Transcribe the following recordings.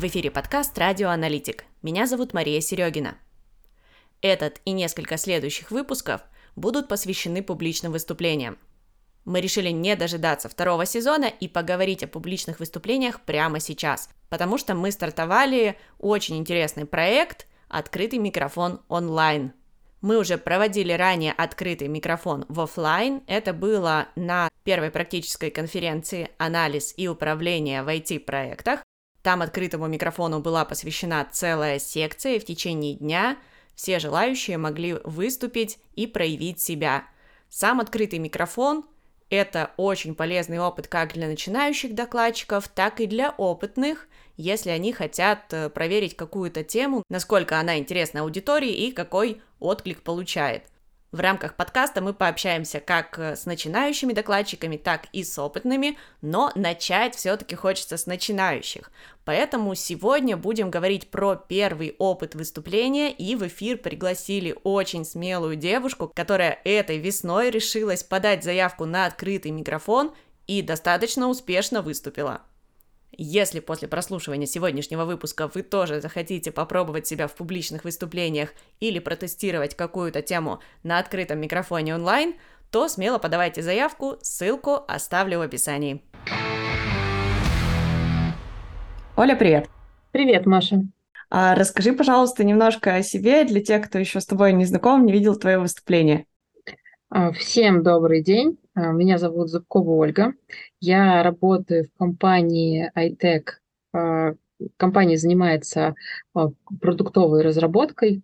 В эфире подкаст «Радиоаналитик». Меня зовут Мария Серегина. Этот и несколько следующих выпусков будут посвящены публичным выступлениям. Мы решили не дожидаться второго сезона и поговорить о публичных выступлениях прямо сейчас, потому что мы стартовали очень интересный проект «Открытый микрофон онлайн», мы уже проводили ранее открытый микрофон в офлайн. Это было на первой практической конференции «Анализ и управление в IT-проектах». Там открытому микрофону была посвящена целая секция, и в течение дня все желающие могли выступить и проявить себя. Сам открытый микрофон – это очень полезный опыт как для начинающих докладчиков, так и для опытных, если они хотят э, проверить какую-то тему, насколько она интересна аудитории и какой отклик получает. В рамках подкаста мы пообщаемся как э, с начинающими докладчиками, так и с опытными, но начать все-таки хочется с начинающих. Поэтому сегодня будем говорить про первый опыт выступления, и в эфир пригласили очень смелую девушку, которая этой весной решилась подать заявку на открытый микрофон и достаточно успешно выступила. Если после прослушивания сегодняшнего выпуска вы тоже захотите попробовать себя в публичных выступлениях или протестировать какую-то тему на открытом микрофоне онлайн, то смело подавайте заявку, ссылку оставлю в описании. Оля, привет! Привет, Маша! А расскажи, пожалуйста, немножко о себе для тех, кто еще с тобой не знаком, не видел твое выступление. А, всем добрый день. А, меня зовут Зубкова Ольга. Я работаю в компании iTech. А, компания занимается продуктовой разработкой.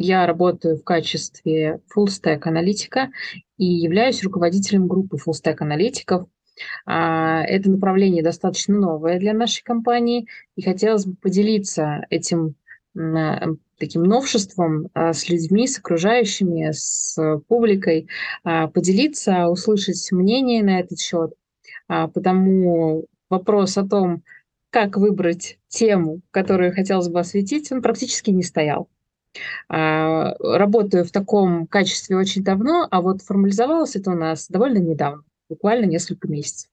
Я работаю в качестве full stack аналитика и являюсь руководителем группы full stack аналитиков. Это направление достаточно новое для нашей компании, и хотелось бы поделиться этим таким новшеством а, с людьми, с окружающими, с публикой, а, поделиться, услышать мнение на этот счет. А, потому вопрос о том, как выбрать тему, которую хотелось бы осветить, он практически не стоял. Работаю в таком качестве очень давно, а вот формализовалось это у нас довольно недавно, буквально несколько месяцев.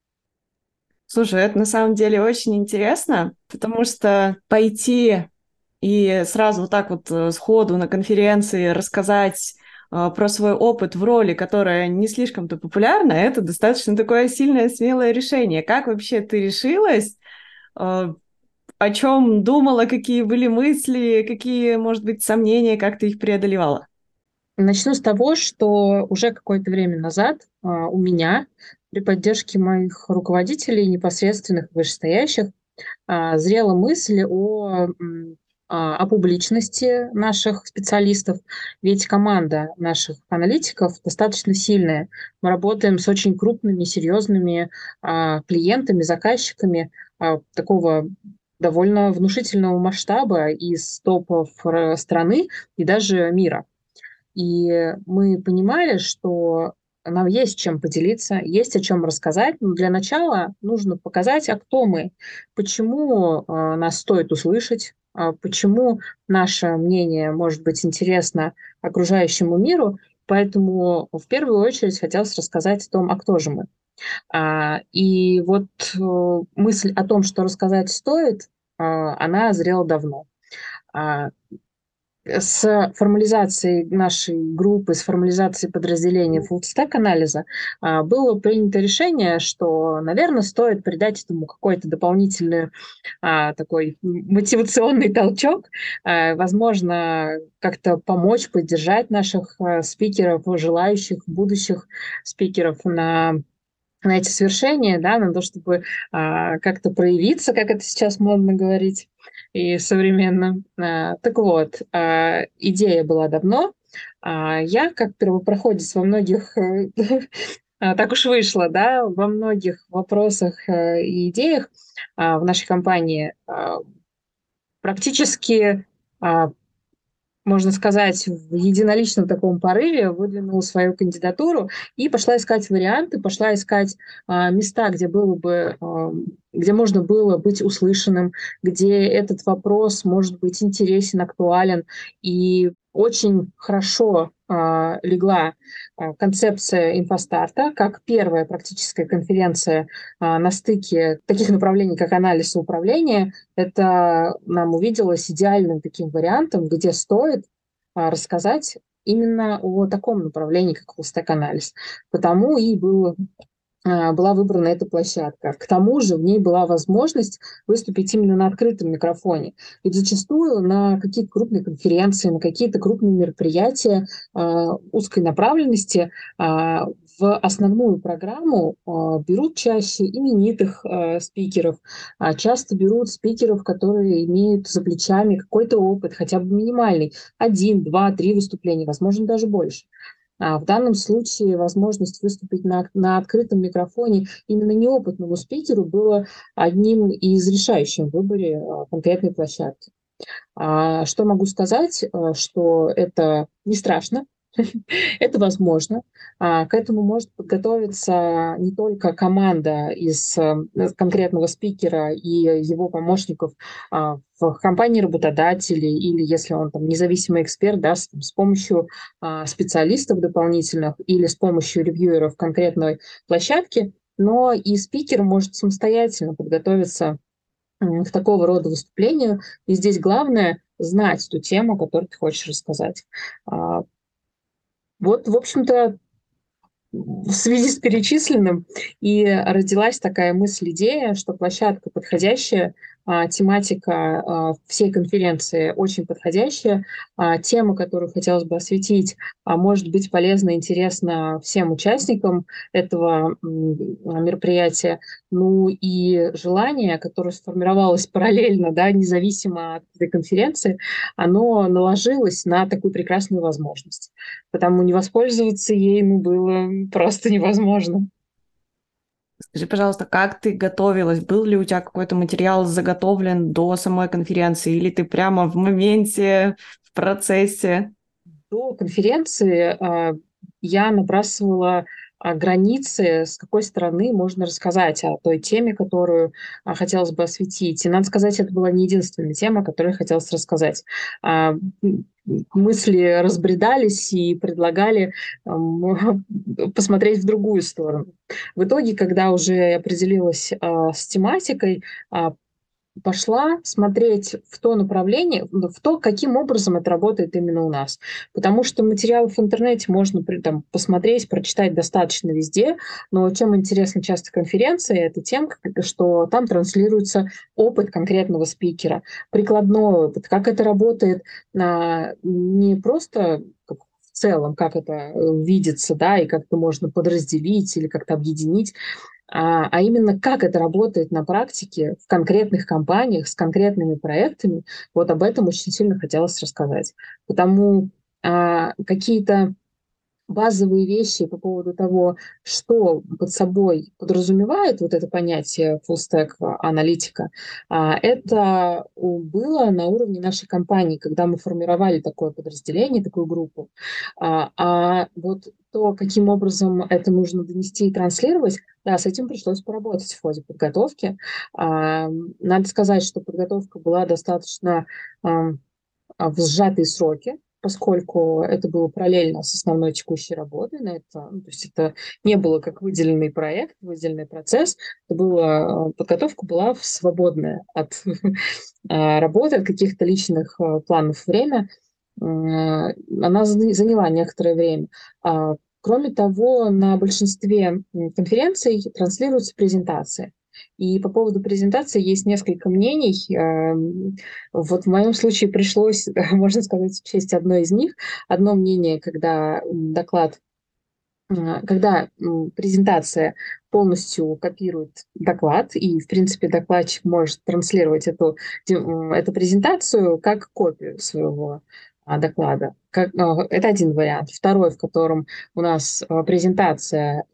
Слушай, это на самом деле очень интересно, потому что пойти и сразу вот так вот э, сходу на конференции рассказать э, про свой опыт в роли, которая не слишком-то популярна, это достаточно такое сильное, смелое решение. Как вообще ты решилась? Э, о чем думала, какие были мысли, какие, может быть, сомнения, как ты их преодолевала? Начну с того, что уже какое-то время назад у меня при поддержке моих руководителей, непосредственных вышестоящих, зрела мысль о о публичности наших специалистов, ведь команда наших аналитиков достаточно сильная. Мы работаем с очень крупными, серьезными а, клиентами, заказчиками а, такого довольно внушительного масштаба из топов страны и даже мира. И мы понимали, что нам есть чем поделиться, есть о чем рассказать. Но для начала нужно показать, а кто мы, почему нас стоит услышать, а почему наше мнение может быть интересно окружающему миру. Поэтому в первую очередь хотелось рассказать о том, а кто же мы. А, и вот э, мысль о том, что рассказать стоит, а, она зрела давно с формализацией нашей группы, с формализацией подразделения фуллстек анализа а, было принято решение, что, наверное, стоит придать этому какой-то дополнительный а, такой мотивационный толчок, а, возможно, как-то помочь, поддержать наших спикеров, желающих будущих спикеров на на эти свершения, да, на то, чтобы а, как-то проявиться, как это сейчас модно говорить и современно. А, так вот, а, идея была давно. А, я, как первопроходец во многих а, так уж вышло, да, во многих вопросах а, и идеях а, в нашей компании практически можно сказать, в единоличном таком порыве выдвинула свою кандидатуру и пошла искать варианты, пошла искать а, места, где было бы, а, где можно было быть услышанным, где этот вопрос может быть интересен, актуален. И очень хорошо легла а, концепция инфостарта как первая практическая конференция а, на стыке таких направлений, как анализ и управление. Это нам увиделось идеальным таким вариантом, где стоит рассказать именно о таком направлении, как full-stack-анализ. Потому и было а, была выбрана эта площадка. К тому же в ней была возможность выступить именно на открытом микрофоне. Ведь зачастую на какие-то крупные конференции, на какие-то крупные мероприятия э, узкой направленности э, в основную программу берут чаще именитых спикеров, а часто берут спикеров, которые имеют за плечами какой-то опыт, хотя бы минимальный, один, два, три выступления, возможно, даже больше. А в данном случае возможность выступить на, на открытом микрофоне именно неопытному спикеру было одним из решающих в выборе а, конкретной площадки. А, что могу сказать, что это не страшно, Это возможно. А, к этому может подготовиться не только команда из э, конкретного спикера и его помощников а, в компании работодателей или если он там независимый эксперт, да, с, с помощью а, специалистов дополнительных или с помощью ревьюеров конкретной площадки, но и спикер может самостоятельно подготовиться к такого рода выступлению. И здесь главное знать ту тему, которую ты хочешь рассказать. Вот, в общем-то, в связи с перечисленным и родилась такая мысль-идея, что площадка подходящая тематика а, всей конференции очень подходящая. А, тема, которую хотелось бы осветить, может быть полезна, интересна всем участникам этого мероприятия. Ну и желание, которое сформировалось параллельно, да, независимо от этой конференции, оно наложилось на такую прекрасную возможность. Потому не воспользоваться ей ну, было просто невозможно. Скажи, пожалуйста, как ты готовилась? Был ли у тебя какой-то материал заготовлен до самой конференции, или ты прямо в моменте, в процессе? До конференции э, я набрасывала границы, с какой стороны можно рассказать о той теме, которую а, хотелось бы осветить. И надо сказать, это была не единственная тема, которую хотелось рассказать. А, мысли разбредались и предлагали посмотреть в другую сторону. В итоге, когда уже определилась а, с тематикой, пошла смотреть в то направление, в то, каким образом это работает именно у нас. Потому что материалов в интернете можно там, посмотреть, прочитать достаточно везде, но чем интересна часто конференция, это тем, что там транслируется опыт конкретного спикера, прикладной опыт, как это работает а, не просто в целом, как это э, видится, да, и как это можно подразделить или как-то объединить, а, а именно как это работает на практике в конкретных компаниях с конкретными проектами, вот об этом очень сильно хотелось рассказать. Потому а, какие-то базовые вещи по поводу того, что под собой подразумевает вот это понятие full stack аналитика, а, это было на уровне нашей компании, когда мы формировали такое подразделение, такую группу. А, а вот то, каким образом это нужно донести и транслировать, да, с этим пришлось поработать в ходе подготовки. А, надо сказать, что подготовка была достаточно в сжатые сроки, поскольку это было параллельно с основной текущей работой. На это, ну, то есть это не было как выделенный проект, выделенный процесс, это было, подготовка была свободная от а, работы, от каких-то личных а, планов время, она заняла некоторое время. А, кроме того, на большинстве конференций транслируются презентации. И по поводу презентации есть несколько мнений. Эм, вот в моем случае пришлось, можно сказать, учесть одно из них. Одно мнение, когда доклад когда презентация полностью копирует доклад, и, в принципе, докладчик может транслировать эту, эту презентацию как копию своего а, доклада. Как, а, это один вариант. Второй, в котором у нас а, презентация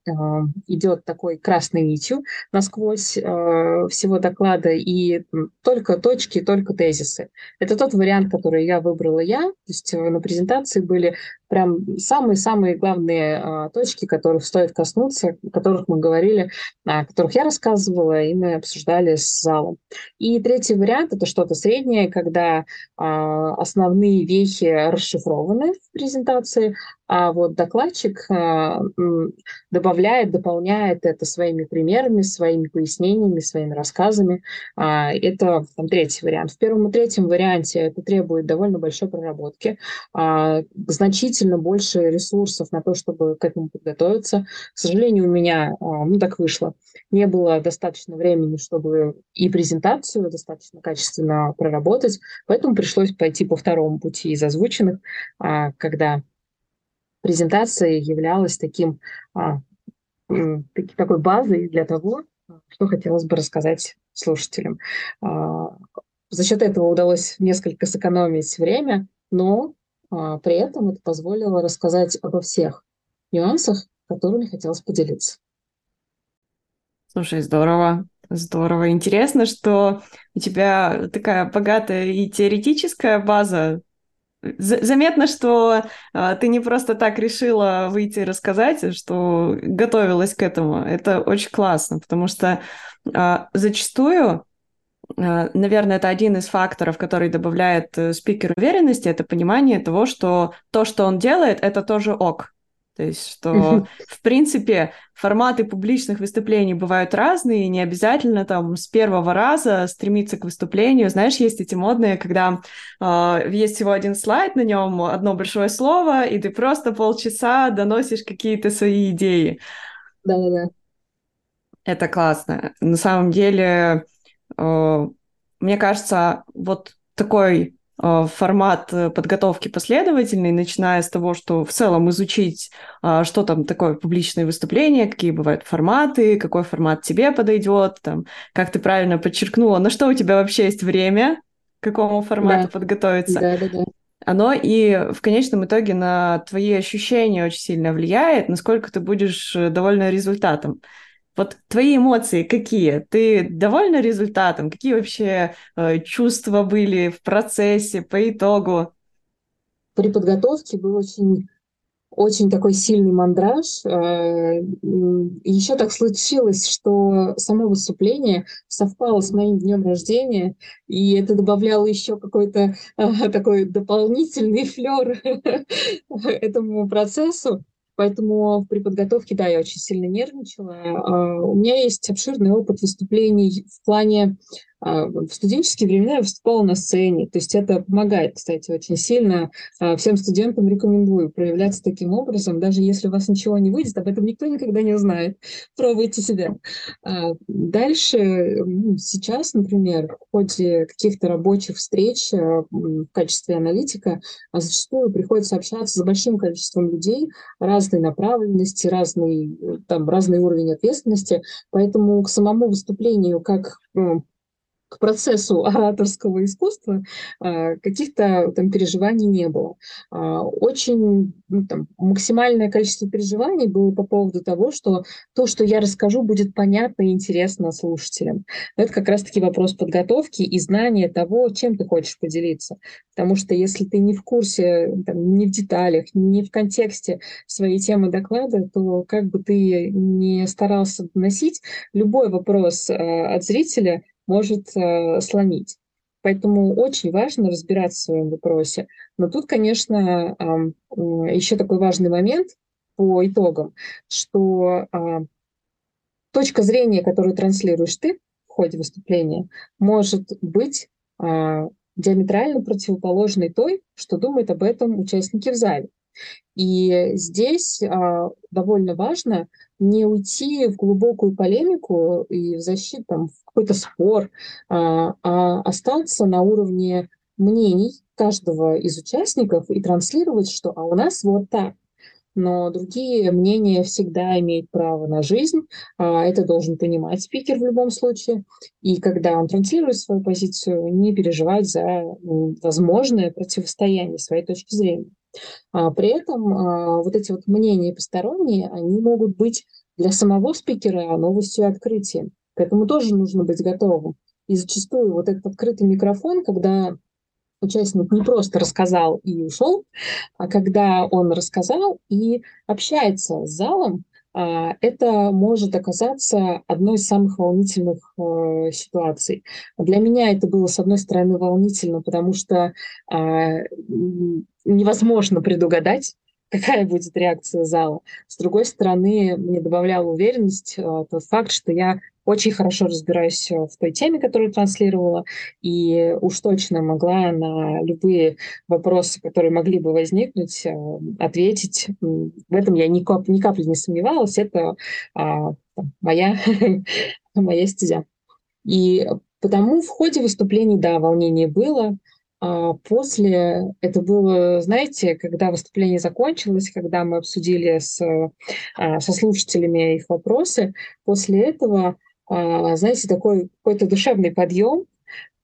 идет такой красной нитью насквозь всего доклада, и только точки, только тезисы. Это тот вариант, который я выбрала я. То есть э, на презентации были прям самые-самые главные точки, которых стоит коснуться, о которых мы говорили, о которых я рассказывала, и мы обсуждали с залом. И третий вариант – это что-то среднее, когда основные вехи расшифрованы, в презентации, а вот докладчик а, добавляет, дополняет это своими примерами, своими пояснениями, своими рассказами. А, это там, третий вариант. В первом и третьем варианте это требует довольно большой проработки, а, значительно больше ресурсов на то, чтобы к этому подготовиться. К сожалению, у меня, ну так вышло, не было достаточно времени, чтобы и презентацию достаточно качественно проработать, поэтому пришлось пойти по второму пути из озвученных, когда презентация являлась таким, а, такой базой для того, что хотелось бы рассказать слушателям. А, за счет этого удалось несколько сэкономить время, но а, при этом это позволило рассказать обо всех нюансах, которыми хотелось поделиться. Слушай, здорово, здорово. Интересно, что у тебя такая богатая и теоретическая база Заметно, что а, ты не просто так решила выйти и рассказать, что готовилась к этому. Это очень классно, потому что а, зачастую, а, наверное, это один из факторов, который добавляет э, спикеру уверенности, это понимание того, что то, что он делает, это тоже ок. То есть, что, в принципе, форматы публичных выступлений бывают разные, и не обязательно там с первого раза стремиться к выступлению. Знаешь, есть эти модные, когда э, есть всего один слайд, на нем одно большое слово, и ты просто полчаса доносишь какие-то свои идеи. Да-да-да. Это классно. На самом деле, э, мне кажется, вот такой формат э, подготовки последовательный, начиная с того, что в целом изучить, э, что там такое публичное выступление, какие бывают форматы, какой формат тебе подойдет, там, как ты правильно подчеркнула, на что у тебя вообще есть время, к какому формату да. подготовиться. Да, да, да. Оно и в конечном итоге на твои ощущения очень сильно влияет, насколько ты будешь довольна результатом. Вот твои эмоции какие? Ты довольна результатом? Какие вообще э, чувства были в процессе, по итогу? При подготовке был очень очень такой сильный мандраж. Э, Еще так случилось, что само выступление совпало с моим днем рождения, и это добавляло еще какой-то э, такой дополнительный флер этому процессу. Поэтому при подготовке, да, я очень сильно нервничала. А, у меня есть обширный опыт выступлений в плане в студенческие времена я выступала на сцене, то есть это помогает, кстати, очень сильно. А, всем студентам рекомендую проявляться таким образом, даже если у вас ничего не выйдет, об этом никто никогда не узнает. Пробуйте себя. А, дальше, ну, сейчас, например, в ходе каких-то рабочих встреч в качестве аналитика зачастую приходится общаться с большим количеством людей разной направленности, разный, там, разный уровень ответственности, поэтому к самому выступлению как к процессу ораторского искусства а, каких-то там переживаний не было. А, очень ну, там, максимальное количество переживаний было по поводу того, что то, что я расскажу, будет понятно и интересно слушателям. это как раз-таки вопрос подготовки и знания того, чем ты хочешь поделиться. Потому что если ты не в курсе, там, не в деталях, не в контексте своей темы доклада, то как бы ты не старался доносить, любой вопрос э, от зрителя может э, сломить. Поэтому очень важно разбираться в своем вопросе. Но тут, конечно, еще такой важный момент по итогам, что э, точка зрения, которую транслируешь ты в ходе выступления, может быть э, диаметрально противоположной той, что думают об этом участники в зале. И здесь а, довольно важно не уйти в глубокую полемику и в защиту, там, в какой-то спор, а, а остаться на уровне мнений каждого из участников и транслировать, что а у нас вот так. Но другие мнения всегда имеют право на жизнь. А, это должен понимать спикер в любом случае. И когда он транслирует свою позицию, не переживать за возможное противостояние своей точки зрения. А при этом а, вот эти вот мнения посторонние, они могут быть для самого спикера новостью и открытием. К этому тоже нужно быть готовым. И зачастую вот этот открытый микрофон, когда участник не просто рассказал и ушел, а когда он рассказал и общается с залом, это может оказаться одной из самых волнительных э, ситуаций. Для меня это было, с одной стороны, волнительно, потому что а, невозможно предугадать, какая будет реакция зала. С другой стороны, мне добавлял уверенность э, тот факт, что я очень хорошо разбираюсь в той теме, которую транслировала, и уж точно могла на любые вопросы, которые могли бы возникнуть, э, ответить. В этом я ни, кап, ни капли не сомневалась. Это а, моя, моя стезя. И потому в ходе выступлений, да, волнение было. А после, это было, знаете, когда выступление закончилось, когда мы обсудили с, а, со слушателями их вопросы, после этого, а, знаете, такой какой-то душевный подъем,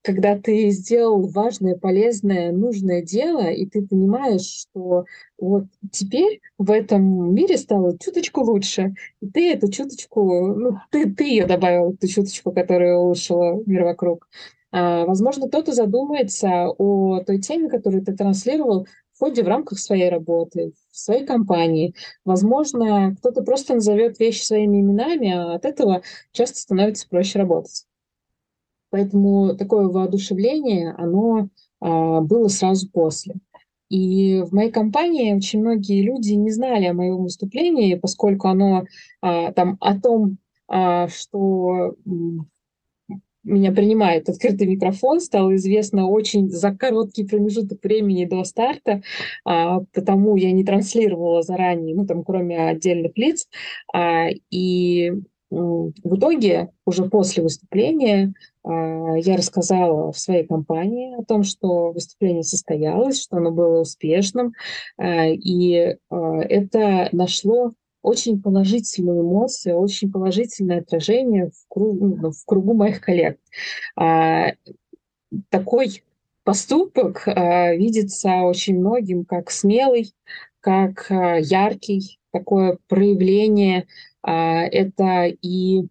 когда ты сделал важное, полезное, нужное дело, и ты понимаешь, что вот теперь в этом мире стало чуточку лучше, и ты эту чуточку, ну, ты, ты ее добавил, эту чуточку, которая улучшила мир вокруг. А, возможно, кто-то задумается о той теме, которую ты транслировал в ходе в рамках своей работы, в своей компании. Возможно, кто-то просто назовет вещи своими именами, а от этого часто становится проще работать. Поэтому такое воодушевление, оно а, было сразу после. И в моей компании очень многие люди не знали о моем выступлении, поскольку оно а, там о том, что меня принимает открытый микрофон, стало известно очень за короткий промежуток времени до старта, а, потому я не транслировала заранее, ну там кроме отдельных лиц, а, и в итоге, уже после выступления, а, я рассказала в своей компании о том, что выступление состоялось, что оно было успешным, а, и а, это нашло очень положительную эмоцию, очень положительное отражение в кругу, ну, в кругу моих коллег. Такой поступок видится очень многим как смелый, как яркий, такое проявление а, это и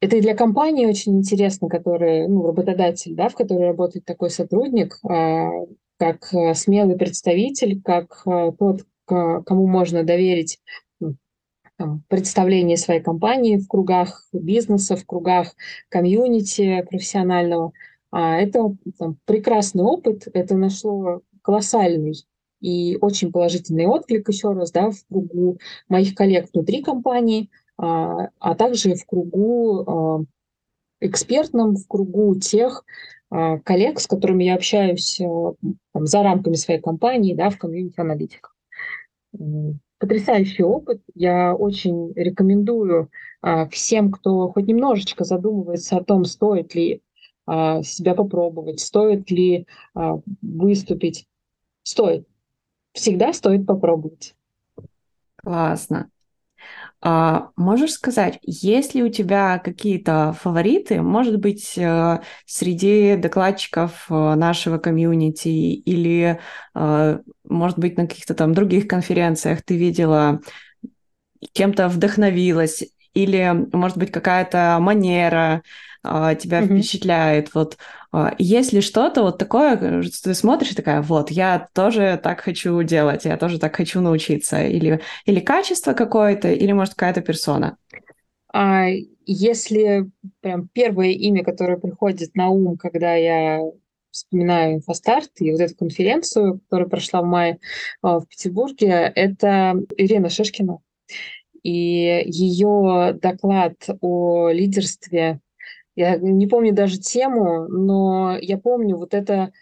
это и для компании очень интересно, который, ну, работодатель, да, в которой работает такой сотрудник, а, как а, смелый представитель, как тот, кому можно доверить там, представление своей компании в кругах бизнеса, в кругах комьюнити профессионального. Это там, прекрасный опыт, это нашло колоссальный и очень положительный отклик еще раз да, в кругу моих коллег внутри компании, а, а также в кругу а, экспертном, в кругу тех а, коллег, с которыми я общаюсь там, за рамками своей компании, да, в комьюнити аналитиках. Потрясающий опыт. Я очень рекомендую всем, кто хоть немножечко задумывается о том, стоит ли себя попробовать, стоит ли выступить. Стоит всегда стоит попробовать. Классно. А, можешь сказать, есть ли у тебя какие-то фавориты, может быть, э, среди докладчиков э, нашего комьюнити или, э, может быть, на каких-то там других конференциях ты видела, кем-то вдохновилась, или, может быть, какая-то манера тебя mm-hmm. впечатляет? Вот а, есть ли что-то вот такое, что ты смотришь и такая, вот, я тоже так хочу делать, я тоже так хочу научиться? Или, или качество какое-то, или, может, какая-то персона? А если прям первое имя, которое приходит на ум, когда я вспоминаю инфостарт и вот эту конференцию, которая прошла в мае а, в Петербурге, это Ирина Шишкина. И ее доклад о лидерстве я не помню даже тему, но я помню вот это,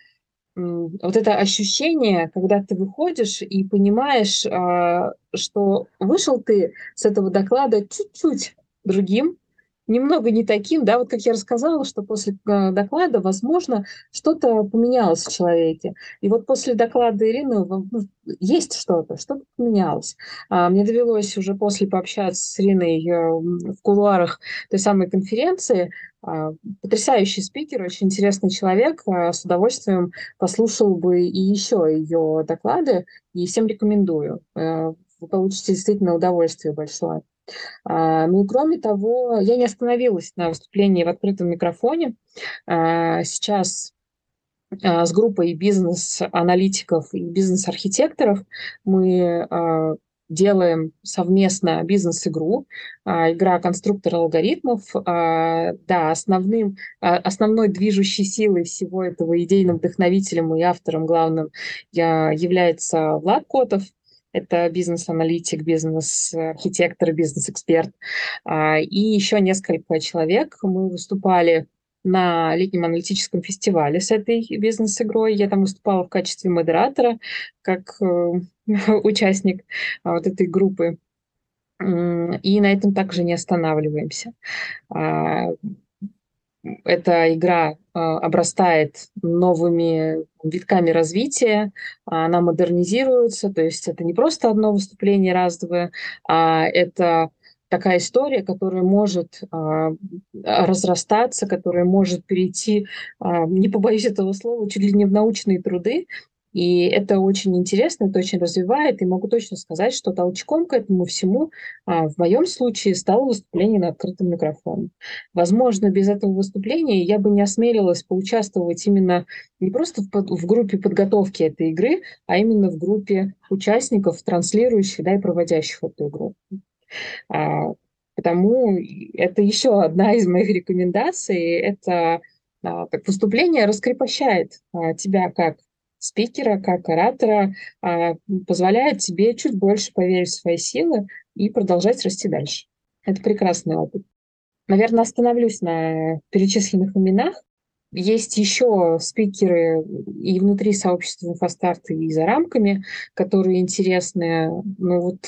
вот это ощущение, когда ты выходишь и понимаешь, а, что вышел ты с этого доклада чуть-чуть другим, немного не таким, да, вот как я рассказала, что после э, доклада, возможно, что-то поменялось в человеке. И вот после доклада Ирины ну, есть что-то, что-то поменялось. А, мне довелось уже после пообщаться с Ириной э, в кулуарах той самой конференции. А, потрясающий спикер, очень интересный человек. А, с удовольствием послушал бы и еще ее доклады, и всем рекомендую. Э, вы получите действительно удовольствие большое. А, ну и кроме того, я не остановилась на выступлении в открытом микрофоне. А, сейчас а, с группой бизнес-аналитиков и бизнес-архитекторов мы делаем совместно бизнес-игру, игра конструктора алгоритмов. Да, основным, основной движущей силой всего этого идейным вдохновителем и автором главным является Влад Котов – Это бизнес-аналитик, бизнес-архитектор, бизнес-эксперт. А, и еще несколько человек. Мы выступали на летнем аналитическом фестивале с этой бизнес-игрой. Я там выступала в качестве модератора, как э, участник а, вот этой группы. И на этом также не останавливаемся. А, эта игра а, обрастает новыми витками развития, она модернизируется, то есть это не просто одно выступление разовое, а это такая история, которая может а, разрастаться, которая может перейти, а, не побоюсь этого слова, чуть ли не в научные труды. И это очень интересно, это очень развивает. И могу точно сказать, что толчком к этому всему а, в моем случае стало выступление на открытом микрофоне. Возможно, без этого выступления я бы не осмелилась поучаствовать именно не просто в, в группе подготовки этой игры, а именно в группе участников, транслирующих да, и проводящих эту игру. А, потому это еще одна из моих рекомендаций. Это а, так, выступление раскрепощает тебя как спикера, как оратора, позволяет тебе чуть больше поверить в свои силы и продолжать расти дальше. Это прекрасный опыт. Наверное, остановлюсь на перечисленных именах. Есть еще спикеры и внутри сообщества инфостарта, и за рамками, которые интересны. Ну вот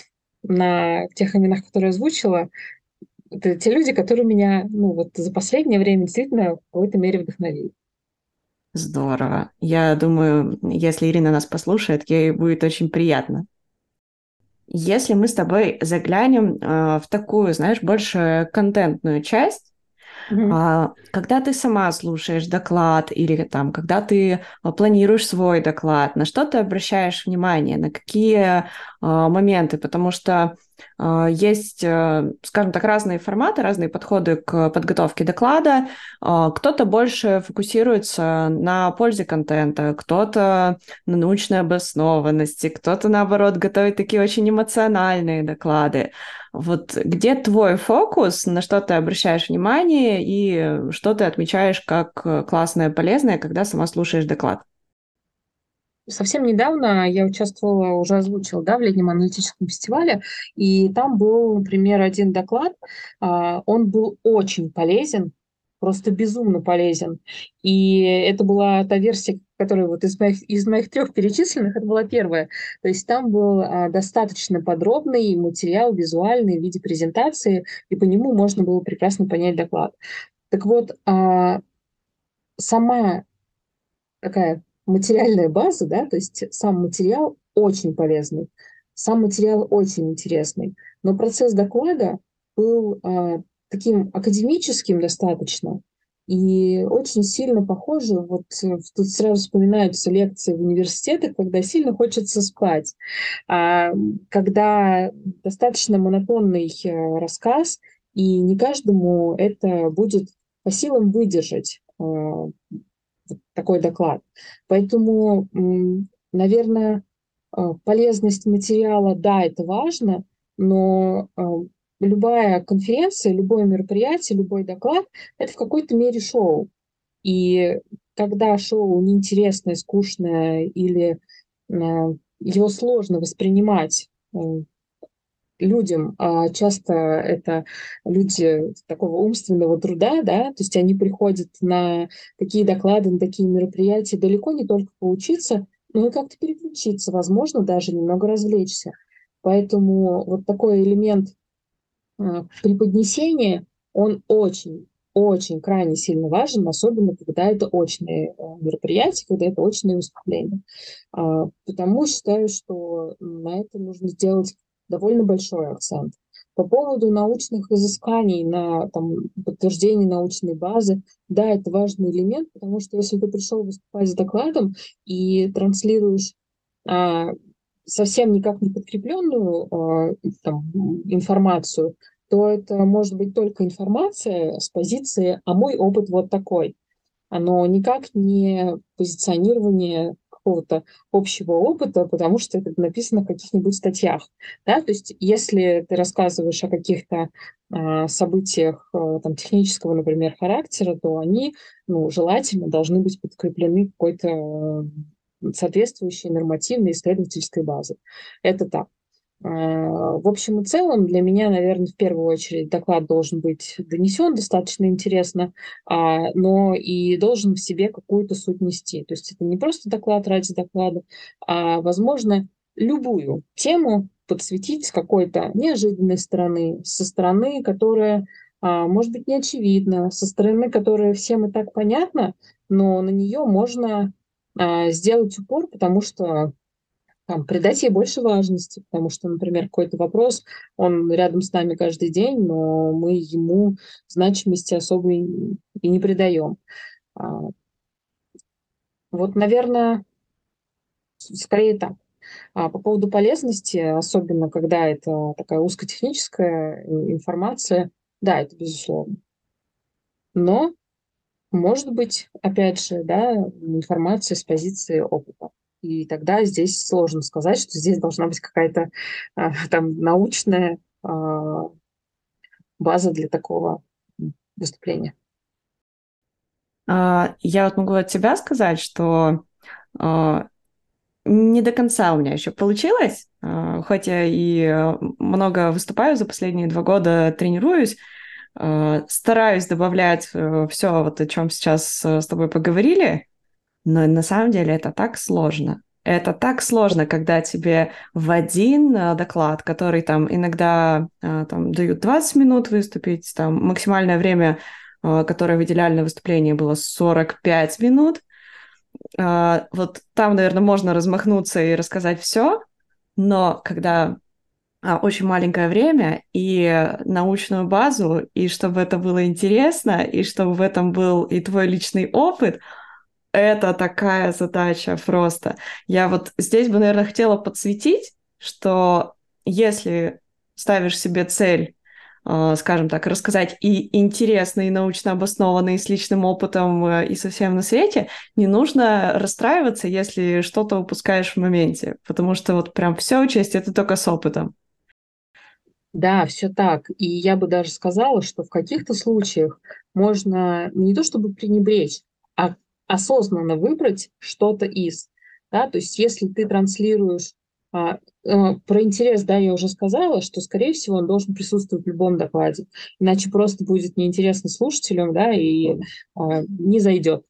на тех именах, которые озвучила, это те люди, которые меня ну, вот за последнее время действительно в какой-то мере вдохновили. Здорово. Я думаю, если Ирина нас послушает, ей будет очень приятно. Если мы с тобой заглянем э, в такую, знаешь, больше контентную часть, Mm-hmm. А, когда ты сама слушаешь доклад или там, когда ты а, планируешь свой доклад, на что ты обращаешь внимание, на какие а, моменты, потому что есть, э, скажем так, разные форматы, разные подходы к подготовке доклада. А, кто-то больше фокусируется на пользе контента, кто-то на научной обоснованности, кто-то, наоборот, готовит такие очень эмоциональные доклады. Вот где твой фокус, на что ты обращаешь внимание и что ты отмечаешь как классное, полезное, когда сама слушаешь доклад? Совсем недавно я участвовала, уже озвучила, да, в летнем аналитическом фестивале, и там был, например, один доклад, а, он был очень полезен, просто безумно полезен. И это была та версия, которая вот из моих, из моих трех перечисленных, это была первая. То есть там был а, достаточно подробный материал визуальный в виде презентации, и по нему можно было прекрасно понять доклад. Так вот, а, сама такая материальная база, да, то есть сам материал очень полезный, сам материал очень интересный, но процесс доклада был а, таким академическим достаточно и очень сильно похоже, вот тут сразу вспоминаются лекции в университетах, когда сильно хочется спать, а, когда достаточно монотонный э, рассказ, и не каждому это будет по силам выдержать а, такой доклад. Поэтому, наверное, а, полезность материала, да, это важно, но а, любая конференция, любое мероприятие, любой доклад – это в какой-то мере шоу. И когда шоу неинтересное, скучное или а, его сложно воспринимать людям, а часто это люди такого умственного труда, да, то есть они приходят на такие доклады, на такие мероприятия далеко не только поучиться, но и как-то переключиться, возможно, даже немного развлечься. Поэтому вот такой элемент а, преподнесения, он очень, очень крайне сильно важен, особенно когда это очные э, мероприятия, когда это очные выступления. А, потому считаю, что на это нужно сделать довольно большой акцент. По поводу научных изысканий на там, подтверждение научной базы, да, это важный элемент, потому что если ты пришел выступать с докладом и транслируешь а, совсем никак не подкрепленную а, там, информацию, то это может быть только информация с позиции «а мой опыт вот такой». Оно никак не позиционирование какого-то общего опыта, потому что это написано в каких-нибудь статьях. Да? То есть если ты рассказываешь о каких-то э, событиях э, там, технического, например, характера, то они ну, желательно должны быть подкреплены какой-то соответствующей нормативной исследовательской базы. Это так. А, в общем и целом, для меня, наверное, в первую очередь доклад должен быть донесен достаточно интересно, а, но и должен в себе какую-то суть нести. То есть это не просто доклад ради доклада, а, возможно, любую тему подсветить с какой-то неожиданной стороны, со стороны, которая, может быть, не очевидна, со стороны, которая всем и так понятна, но на нее можно сделать упор, потому что там, придать ей больше важности, потому что, например, какой-то вопрос, он рядом с нами каждый день, но мы ему значимости особой и не придаем. А, вот, наверное, скорее так. А по поводу полезности, особенно когда это такая узкотехническая информация, да, это безусловно. Но, может быть, опять же, да, информация с позиции опыта. И тогда здесь сложно сказать, что здесь должна быть какая-то а, там научная а, база для такого выступления. А, я вот могу от себя сказать, что не до конца у меня еще получилось, хоть я и много выступаю за последние два года, тренируюсь, стараюсь добавлять э, все, вот о чем сейчас э, с тобой поговорили, но на самом деле это так сложно. Это так сложно, когда тебе в один э, доклад, который там иногда э, там, дают 20 минут выступить, там максимальное время, э, которое выделяли на выступление, было 45 минут. Вот там, наверное, можно размахнуться и рассказать все, но когда очень маленькое время и научную базу, и чтобы это было интересно, и чтобы в этом был и твой личный опыт – это такая задача просто. Я вот здесь бы, наверное, хотела подсветить, что если ставишь себе цель э, скажем так, рассказать и интересно, и научно обоснованно, и с личным опытом, э, и совсем на свете, не нужно расстраиваться, если что-то упускаешь в моменте, потому что вот прям все учесть это только с опытом. Да, все так. И я бы даже сказала, что в каких-то случаях можно не то чтобы пренебречь, а осознанно выбрать что-то из. Да? То есть если ты транслируешь а, а, про интерес, да, я уже сказала, что, скорее всего, он должен присутствовать в любом докладе, иначе просто будет неинтересно слушателям, да, и а, не зайдет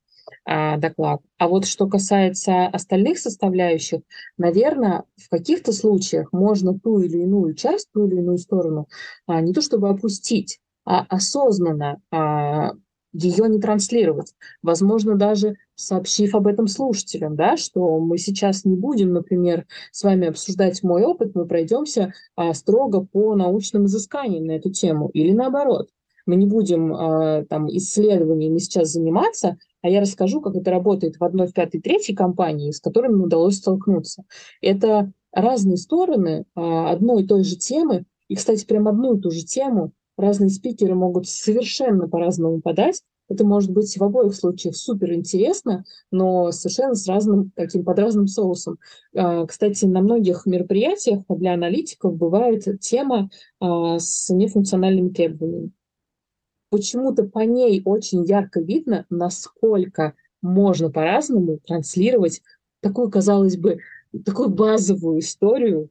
а, доклад. А вот что касается остальных составляющих, наверное, в каких-то случаях можно ту или иную часть, ту или иную сторону а, не то чтобы опустить, а осознанно а, ее не транслировать. Возможно, даже сообщив об этом слушателям, да, что мы сейчас не будем, например, с вами обсуждать мой опыт, мы пройдемся а, строго по научным изысканиям на эту тему, или наоборот. Мы не будем а, там исследованиями сейчас заниматься, а я расскажу, как это работает в одной, в пятой, третьей компании, с которыми удалось столкнуться. Это разные стороны а, одной и той же темы, и, кстати, прям одну и ту же тему разные спикеры могут совершенно по-разному подать. Это может быть в обоих случаях супер интересно, но совершенно с разным таким под разным соусом. А, кстати, на многих мероприятиях для аналитиков бывает тема а, с нефункциональными требованиями. Почему-то по ней очень ярко видно, насколько можно по-разному транслировать такую, казалось бы, такую базовую историю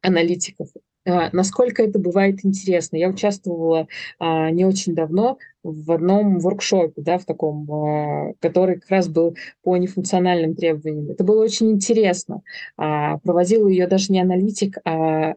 аналитиков. А, насколько это бывает интересно. Я участвовала а, не очень давно в одном воркшопе, да, в таком, а, который как раз был по нефункциональным требованиям. Это было очень интересно. А, проводил ее даже не аналитик, а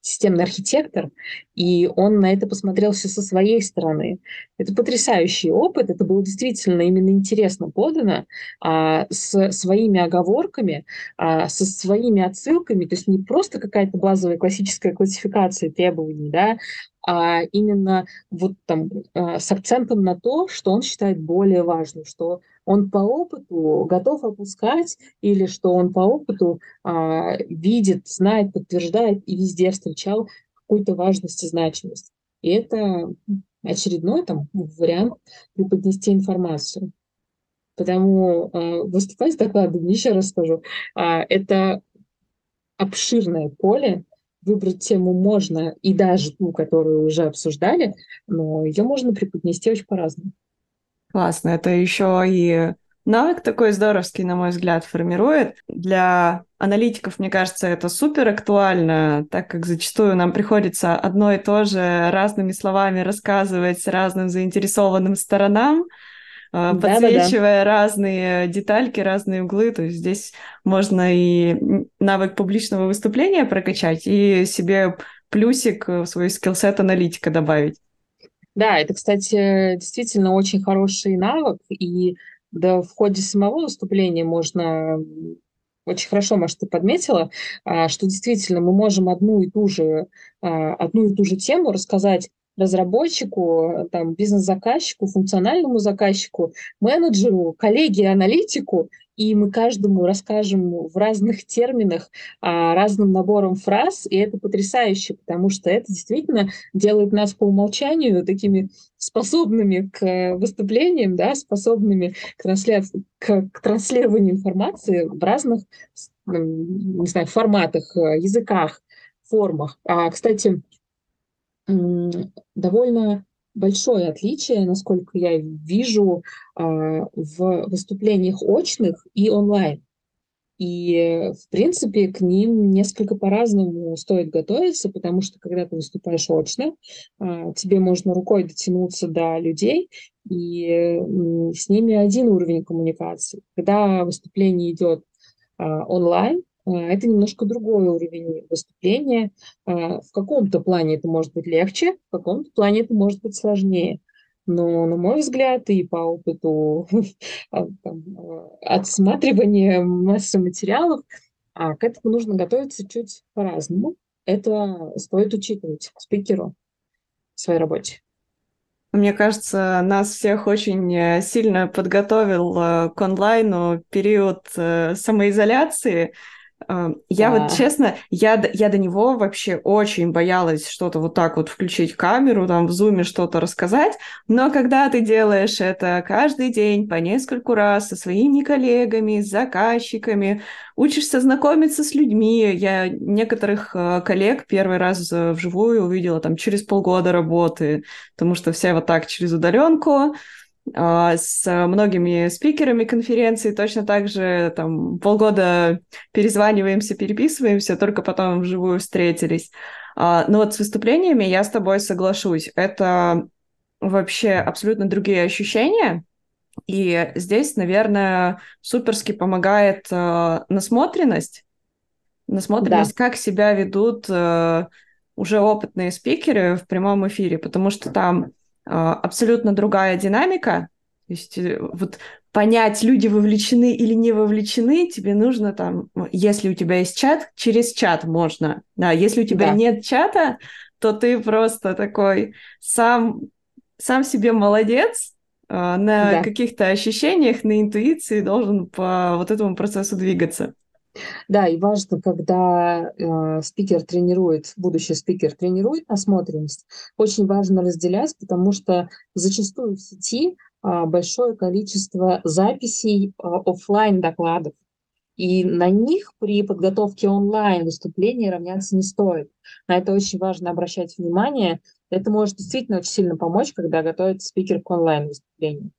системный архитектор, и он на это посмотрел все со своей стороны. Это потрясающий опыт, это было действительно именно интересно подано, а, с своими оговорками, со своими отсылками, то есть не просто какая-то базовая классическая классификация требований, да, а именно вот там а, с акцентом на то, что он считает более важным, что он по опыту готов опускать или что он по опыту а, видит, знает, подтверждает и везде встречал какую-то важность и значимость. И это очередной там вариант преподнести информацию. Потому э, выступать с докладом, еще раз скажу, э, это обширное поле, выбрать тему можно, и даже ту, которую уже обсуждали, но ее можно преподнести очень по-разному. Классно. Это еще и навык такой здоровский, на мой взгляд, формирует. Для аналитиков, мне кажется, это супер актуально, так как зачастую нам приходится одно и то же разными словами рассказывать разным заинтересованным сторонам, подсвечивая да, да, да. разные детальки, разные углы. То есть здесь можно и навык публичного выступления прокачать, и себе плюсик в свой скиллсет аналитика добавить. Да, это, кстати, действительно очень хороший навык, и да, в ходе самого выступления можно очень хорошо, Маша, ты подметила, а, что действительно мы можем одну и ту же, а, одну и ту же тему рассказать разработчику, там, бизнес-заказчику, функциональному заказчику, менеджеру, коллеге, аналитику, и мы каждому расскажем в разных терминах, а, разным набором фраз, и это потрясающе, потому что это действительно делает нас по умолчанию такими способными к выступлениям, да, способными к, трансля... к, к транслированию информации в разных, не знаю, форматах, языках, формах. А, кстати, довольно большое отличие, насколько я вижу, а, в выступлениях очных и онлайн. И, в принципе, к ним несколько по-разному стоит готовиться, потому что, когда ты выступаешь очно, а, тебе можно рукой дотянуться до людей, и с ними один уровень коммуникации. Когда выступление идет а, онлайн, это немножко другой уровень выступления. А, в каком-то плане это может быть легче, в каком-то плане это может быть сложнее. Но, на мой взгляд, и по опыту а, отсматривания массы материалов, к этому нужно готовиться чуть по-разному. Это стоит учитывать спикеру в своей работе. Мне кажется, нас всех очень э, сильно подготовил э, к онлайну период э, самоизоляции, я да. вот честно, я, я до него вообще очень боялась что-то вот так вот включить камеру, там в зуме что-то рассказать, но когда ты делаешь это каждый день по нескольку раз со своими коллегами, с заказчиками, учишься знакомиться с людьми. Я некоторых э, коллег первый раз вживую увидела там через полгода работы, потому что все вот так через удаленку. А, с многими спикерами конференции точно так же там полгода перезваниваемся, переписываемся, только потом вживую встретились. А, но вот с выступлениями я с тобой соглашусь. Это вообще абсолютно другие ощущения. И здесь, наверное, суперски помогает насмотренность. Насмотренность, да. как себя ведут э, уже опытные спикеры в прямом эфире, потому что там а, абсолютно другая динамика. То есть э, вот понять, люди вовлечены или не вовлечены, тебе нужно там, если у тебя есть чат, через чат можно. Да, если у тебя да. нет чата, то ты просто такой сам, сам себе молодец, а, на да. каких-то ощущениях, на интуиции должен по вот этому процессу двигаться. Да, и важно, когда э, спикер тренирует, будущий спикер тренирует насмотренность, очень важно разделять, потому что зачастую в сети э, большое количество записей э, офлайн докладов. И на них при подготовке онлайн выступления равняться не стоит. На это очень важно обращать внимание. Это может действительно очень сильно помочь, когда готовится спикер к онлайн выступлению.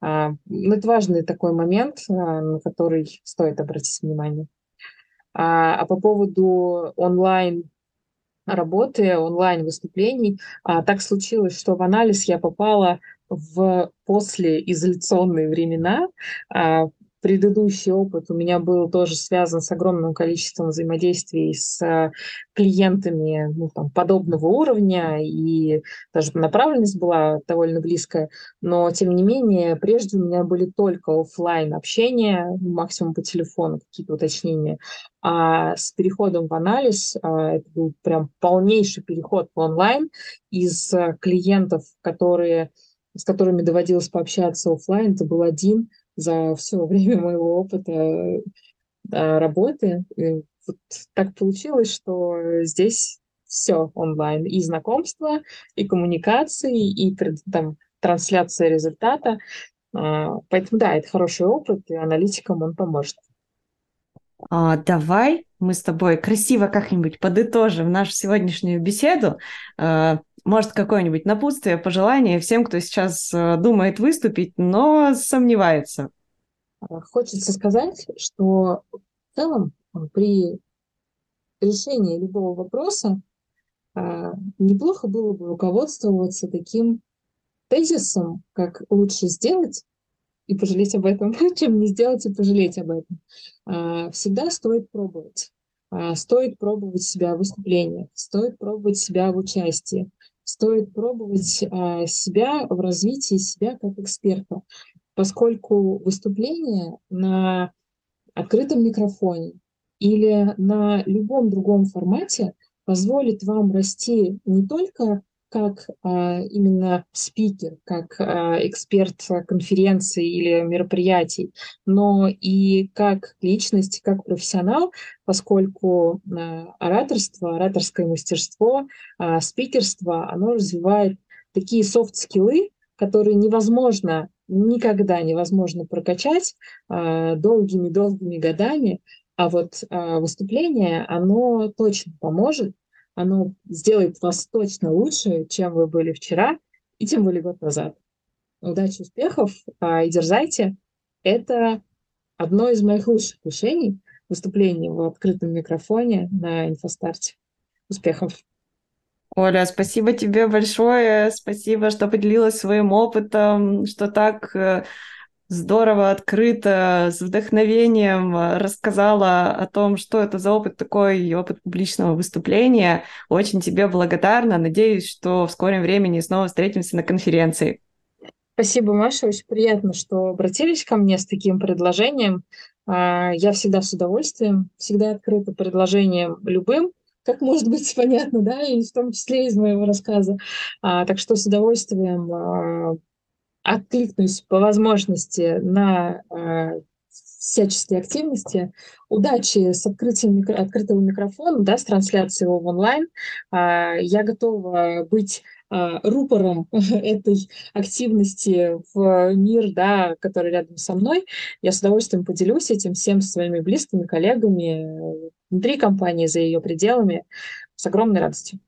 А, ну, это важный такой момент, а, на который стоит обратить внимание. А, а по поводу онлайн работы, онлайн выступлений, так случилось, что в анализ я попала в послеизоляционные времена, предыдущий опыт у меня был тоже связан с огромным количеством взаимодействий с э, клиентами ну, там, подобного уровня, и даже направленность была довольно близкая, но тем не менее, прежде у меня были только офлайн общения, максимум по телефону, какие-то уточнения, а с переходом в анализ, а, это был прям полнейший переход в онлайн из э, клиентов, которые, с которыми доводилось пообщаться офлайн, это был один, за все время моего опыта работы. И вот так получилось, что здесь все онлайн. И знакомства, и коммуникации, и там, трансляция результата. А, поэтому да, это хороший опыт, и аналитикам он поможет. А, давай мы с тобой красиво как-нибудь подытожим нашу сегодняшнюю беседу. А, может, какое-нибудь напутствие, пожелание всем, кто сейчас э, думает выступить, но сомневается? Хочется сказать, что в целом при решении любого вопроса неплохо было бы руководствоваться таким тезисом, как лучше сделать и пожалеть об этом, чем не сделать и пожалеть об этом. Всегда стоит пробовать. Стоит пробовать себя в выступлениях, стоит пробовать себя в участии, стоит пробовать а, себя в развитии себя как эксперта, поскольку выступление на открытом микрофоне или на любом другом формате позволит вам расти не только как а, именно спикер, как а, эксперт конференции или мероприятий, но и как личность, как профессионал, поскольку а, ораторство, ораторское мастерство, а, спикерство, оно развивает такие софт-скиллы, которые невозможно, никогда невозможно прокачать а, долгими-долгими годами, а вот а, выступление, оно точно поможет оно сделает вас точно лучше, чем вы были вчера и тем более год назад. Удачи, успехов а, и дерзайте. Это одно из моих лучших решений выступление в открытом микрофоне на инфостарте. Успехов! Оля, спасибо тебе большое, спасибо, что поделилась своим опытом, что так э, здорово, открыто, с вдохновением э, рассказала о том, что это за опыт такой, опыт публичного выступления. Очень тебе благодарна. Надеюсь, что в скором времени снова встретимся на конференции. Спасибо, Маша. Очень приятно, что обратились ко мне с таким предложением. А, я всегда с удовольствием, всегда открыта предложением любым, как может быть понятно, да, и в том числе из моего рассказа. А, так что с удовольствием а, откликнусь по возможности на э, всяческие активности. Удачи с открытием микро, открытого микрофона, да, с трансляцией его в онлайн. Э, я готова быть э, рупором этой активности в мир, да, который рядом со мной. Я с удовольствием поделюсь этим всем со своими близкими, коллегами внутри компании, за ее пределами, с огромной радостью.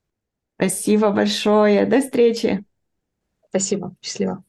Спасибо большое. До встречи. Спасибо. Счастливо.